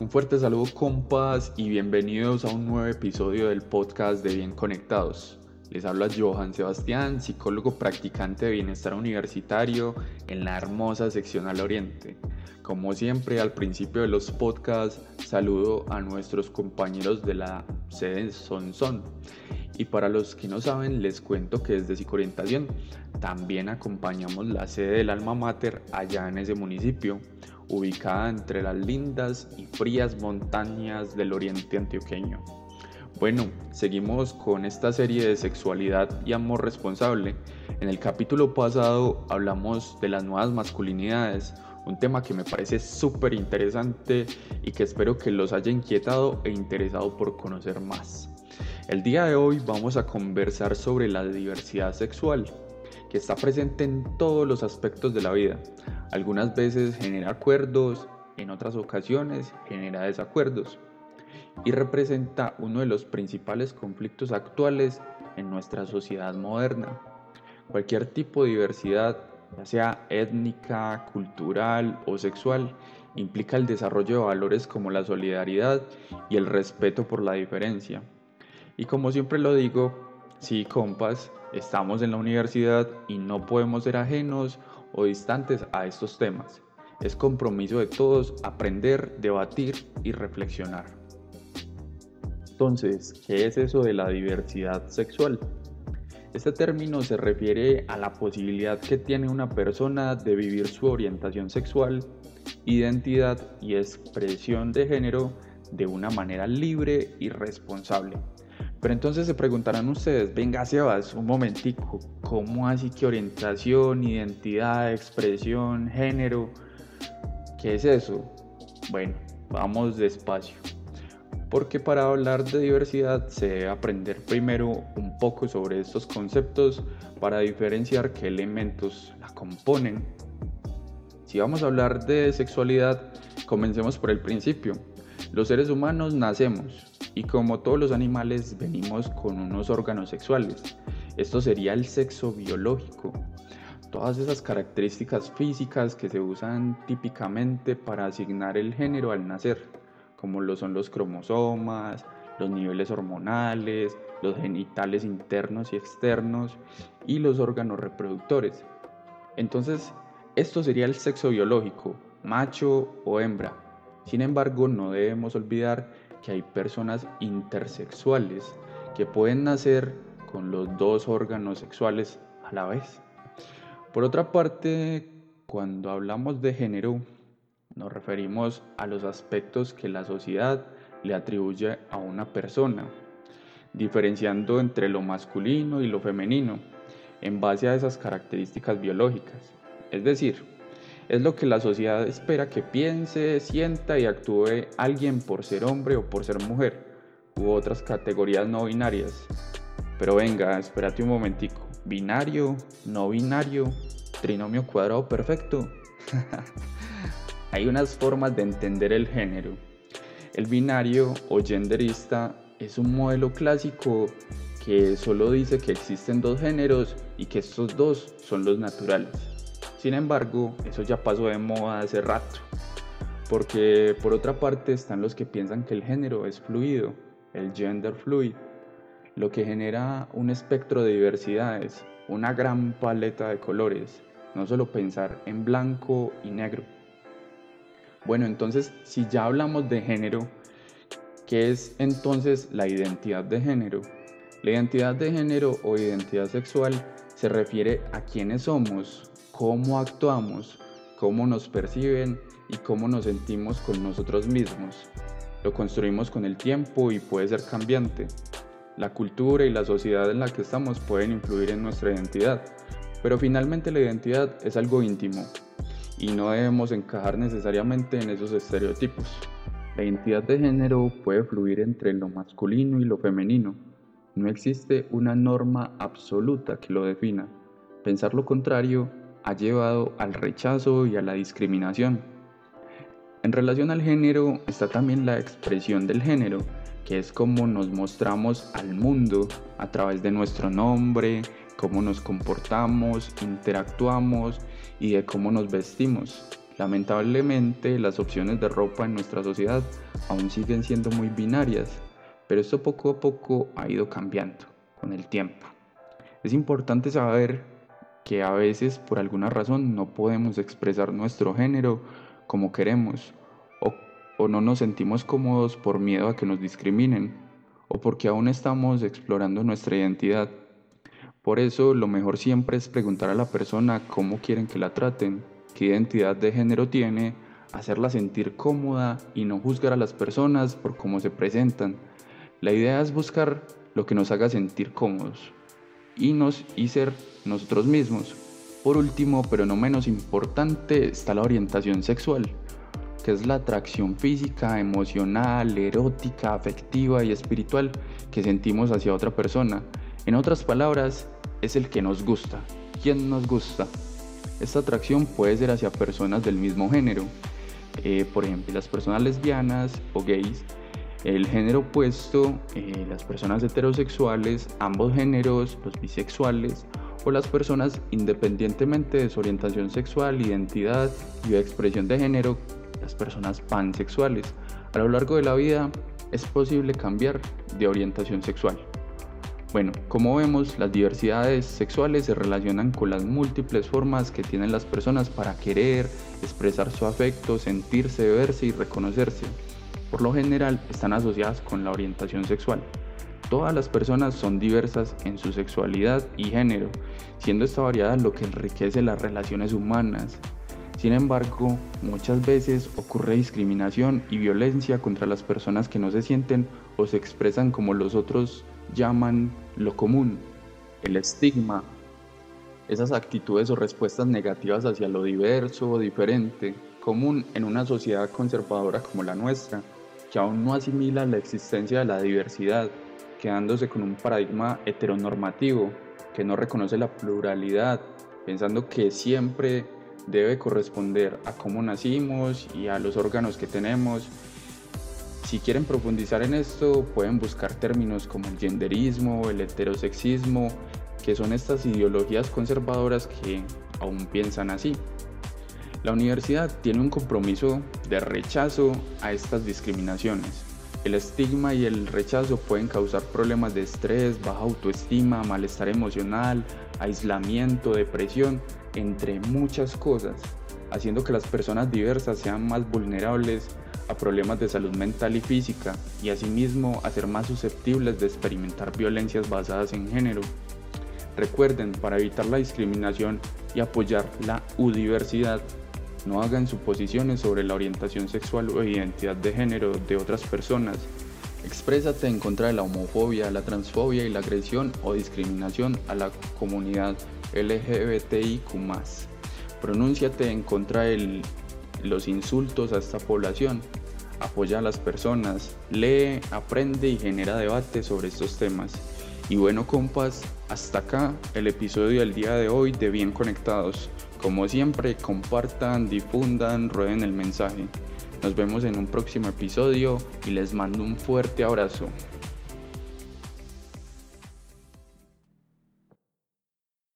Un fuerte saludo compas y bienvenidos a un nuevo episodio del podcast de Bien Conectados. Les habla Johan Sebastián, psicólogo practicante de bienestar universitario en la hermosa sección al oriente. Como siempre, al principio de los podcasts, saludo a nuestros compañeros de la sede Son Son. Y para los que no saben, les cuento que desde Psicoorientación también acompañamos la sede del Alma Mater allá en ese municipio ubicada entre las lindas y frías montañas del oriente antioqueño. Bueno, seguimos con esta serie de sexualidad y amor responsable. En el capítulo pasado hablamos de las nuevas masculinidades, un tema que me parece súper interesante y que espero que los haya inquietado e interesado por conocer más. El día de hoy vamos a conversar sobre la diversidad sexual, que está presente en todos los aspectos de la vida, algunas veces genera acuerdos, en otras ocasiones genera desacuerdos y representa uno de los principales conflictos actuales en nuestra sociedad moderna. Cualquier tipo de diversidad, ya sea étnica, cultural o sexual, implica el desarrollo de valores como la solidaridad y el respeto por la diferencia. Y como siempre lo digo, sí, compas, estamos en la universidad y no podemos ser ajenos o distantes a estos temas. Es compromiso de todos aprender, debatir y reflexionar. Entonces, ¿qué es eso de la diversidad sexual? Este término se refiere a la posibilidad que tiene una persona de vivir su orientación sexual, identidad y expresión de género de una manera libre y responsable pero entonces se preguntarán ustedes, venga Sebas, un momentico, ¿cómo así que orientación, identidad, expresión, género? ¿Qué es eso? Bueno, vamos despacio. Porque para hablar de diversidad se debe aprender primero un poco sobre estos conceptos para diferenciar qué elementos la componen. Si vamos a hablar de sexualidad, comencemos por el principio. Los seres humanos nacemos, y como todos los animales venimos con unos órganos sexuales. Esto sería el sexo biológico. Todas esas características físicas que se usan típicamente para asignar el género al nacer, como lo son los cromosomas, los niveles hormonales, los genitales internos y externos y los órganos reproductores. Entonces, esto sería el sexo biológico, macho o hembra. Sin embargo, no debemos olvidar que hay personas intersexuales que pueden nacer con los dos órganos sexuales a la vez. Por otra parte, cuando hablamos de género, nos referimos a los aspectos que la sociedad le atribuye a una persona, diferenciando entre lo masculino y lo femenino en base a esas características biológicas. Es decir, es lo que la sociedad espera que piense, sienta y actúe alguien por ser hombre o por ser mujer, u otras categorías no binarias. Pero venga, espérate un momentico. Binario, no binario, trinomio cuadrado perfecto. Hay unas formas de entender el género. El binario o genderista es un modelo clásico que solo dice que existen dos géneros y que estos dos son los naturales. Sin embargo, eso ya pasó de moda hace rato, porque por otra parte están los que piensan que el género es fluido, el gender fluid, lo que genera un espectro de diversidades, una gran paleta de colores, no solo pensar en blanco y negro. Bueno, entonces, si ya hablamos de género, ¿qué es entonces la identidad de género? La identidad de género o identidad sexual se refiere a quiénes somos, cómo actuamos, cómo nos perciben y cómo nos sentimos con nosotros mismos. Lo construimos con el tiempo y puede ser cambiante. La cultura y la sociedad en la que estamos pueden influir en nuestra identidad, pero finalmente la identidad es algo íntimo y no debemos encajar necesariamente en esos estereotipos. La identidad de género puede fluir entre lo masculino y lo femenino. No existe una norma absoluta que lo defina. Pensar lo contrario ha llevado al rechazo y a la discriminación. En relación al género está también la expresión del género, que es cómo nos mostramos al mundo a través de nuestro nombre, cómo nos comportamos, interactuamos y de cómo nos vestimos. Lamentablemente las opciones de ropa en nuestra sociedad aún siguen siendo muy binarias, pero esto poco a poco ha ido cambiando con el tiempo. Es importante saber que a veces por alguna razón no podemos expresar nuestro género como queremos o, o, no nos sentimos cómodos por miedo a que nos discriminen o porque aún estamos explorando nuestra identidad. Por eso lo mejor siempre es preguntar a la persona cómo quieren que la traten qué identidad de género tiene, hacerla sentir cómoda y no juzgar a las personas por cómo se presentan. La idea es buscar lo que nos haga sentir cómodos y, nos, y ser nosotros mismos. Por último, pero no menos importante, está la orientación sexual, que es la atracción física, emocional, erótica, afectiva y espiritual que sentimos hacia otra persona. En otras palabras, es el que nos gusta. ¿Quién nos gusta? Esta atracción puede ser hacia personas del mismo género, eh, por ejemplo las personas lesbianas o gays, el género opuesto, eh, las personas heterosexuales, ambos géneros, los bisexuales o las personas independientemente de su orientación sexual, identidad y expresión de género, las personas pansexuales. A lo largo de la vida es posible cambiar de orientación sexual. Bueno, como vemos, las diversidades sexuales se relacionan con las múltiples formas que tienen las personas para querer, expresar su afecto, sentirse, verse y reconocerse. Por lo general están asociadas con la orientación sexual. Todas las personas son diversas en su sexualidad y género, siendo esta variedad lo que enriquece las relaciones humanas. Sin embargo, muchas veces ocurre discriminación y violencia contra las personas que no se sienten o se expresan como los otros llaman lo común, el estigma, esas actitudes o respuestas negativas hacia lo diverso o diferente, común en una sociedad conservadora como la nuestra, que aún no asimila la existencia de la diversidad, quedándose con un paradigma heteronormativo que no reconoce la pluralidad, pensando que siempre debe corresponder a cómo nacimos y a los órganos que tenemos si quieren profundizar en esto, pueden buscar términos como el genderismo, el heterosexismo, que son estas ideologías conservadoras que aún piensan así. La universidad tiene un compromiso de rechazo a estas discriminaciones. El estigma y el rechazo pueden causar problemas de estrés, baja autoestima, malestar emocional, aislamiento, depresión, entre muchas cosas, haciendo que las personas diversas sean más vulnerables a problemas de salud mental y física y asimismo a ser más susceptibles de experimentar violencias basadas en género. Recuerden, para evitar la discriminación y apoyar la udiversidad, no hagan suposiciones sobre la orientación sexual o identidad de género de otras personas. Exprésate en contra de la homofobia, la transfobia y la agresión o discriminación a la comunidad LGBTIQ. Pronúnciate en contra del los insultos a esta población, apoya a las personas, lee, aprende y genera debate sobre estos temas. Y bueno compas, hasta acá el episodio del día de hoy de Bien Conectados. Como siempre, compartan, difundan, rueden el mensaje. Nos vemos en un próximo episodio y les mando un fuerte abrazo.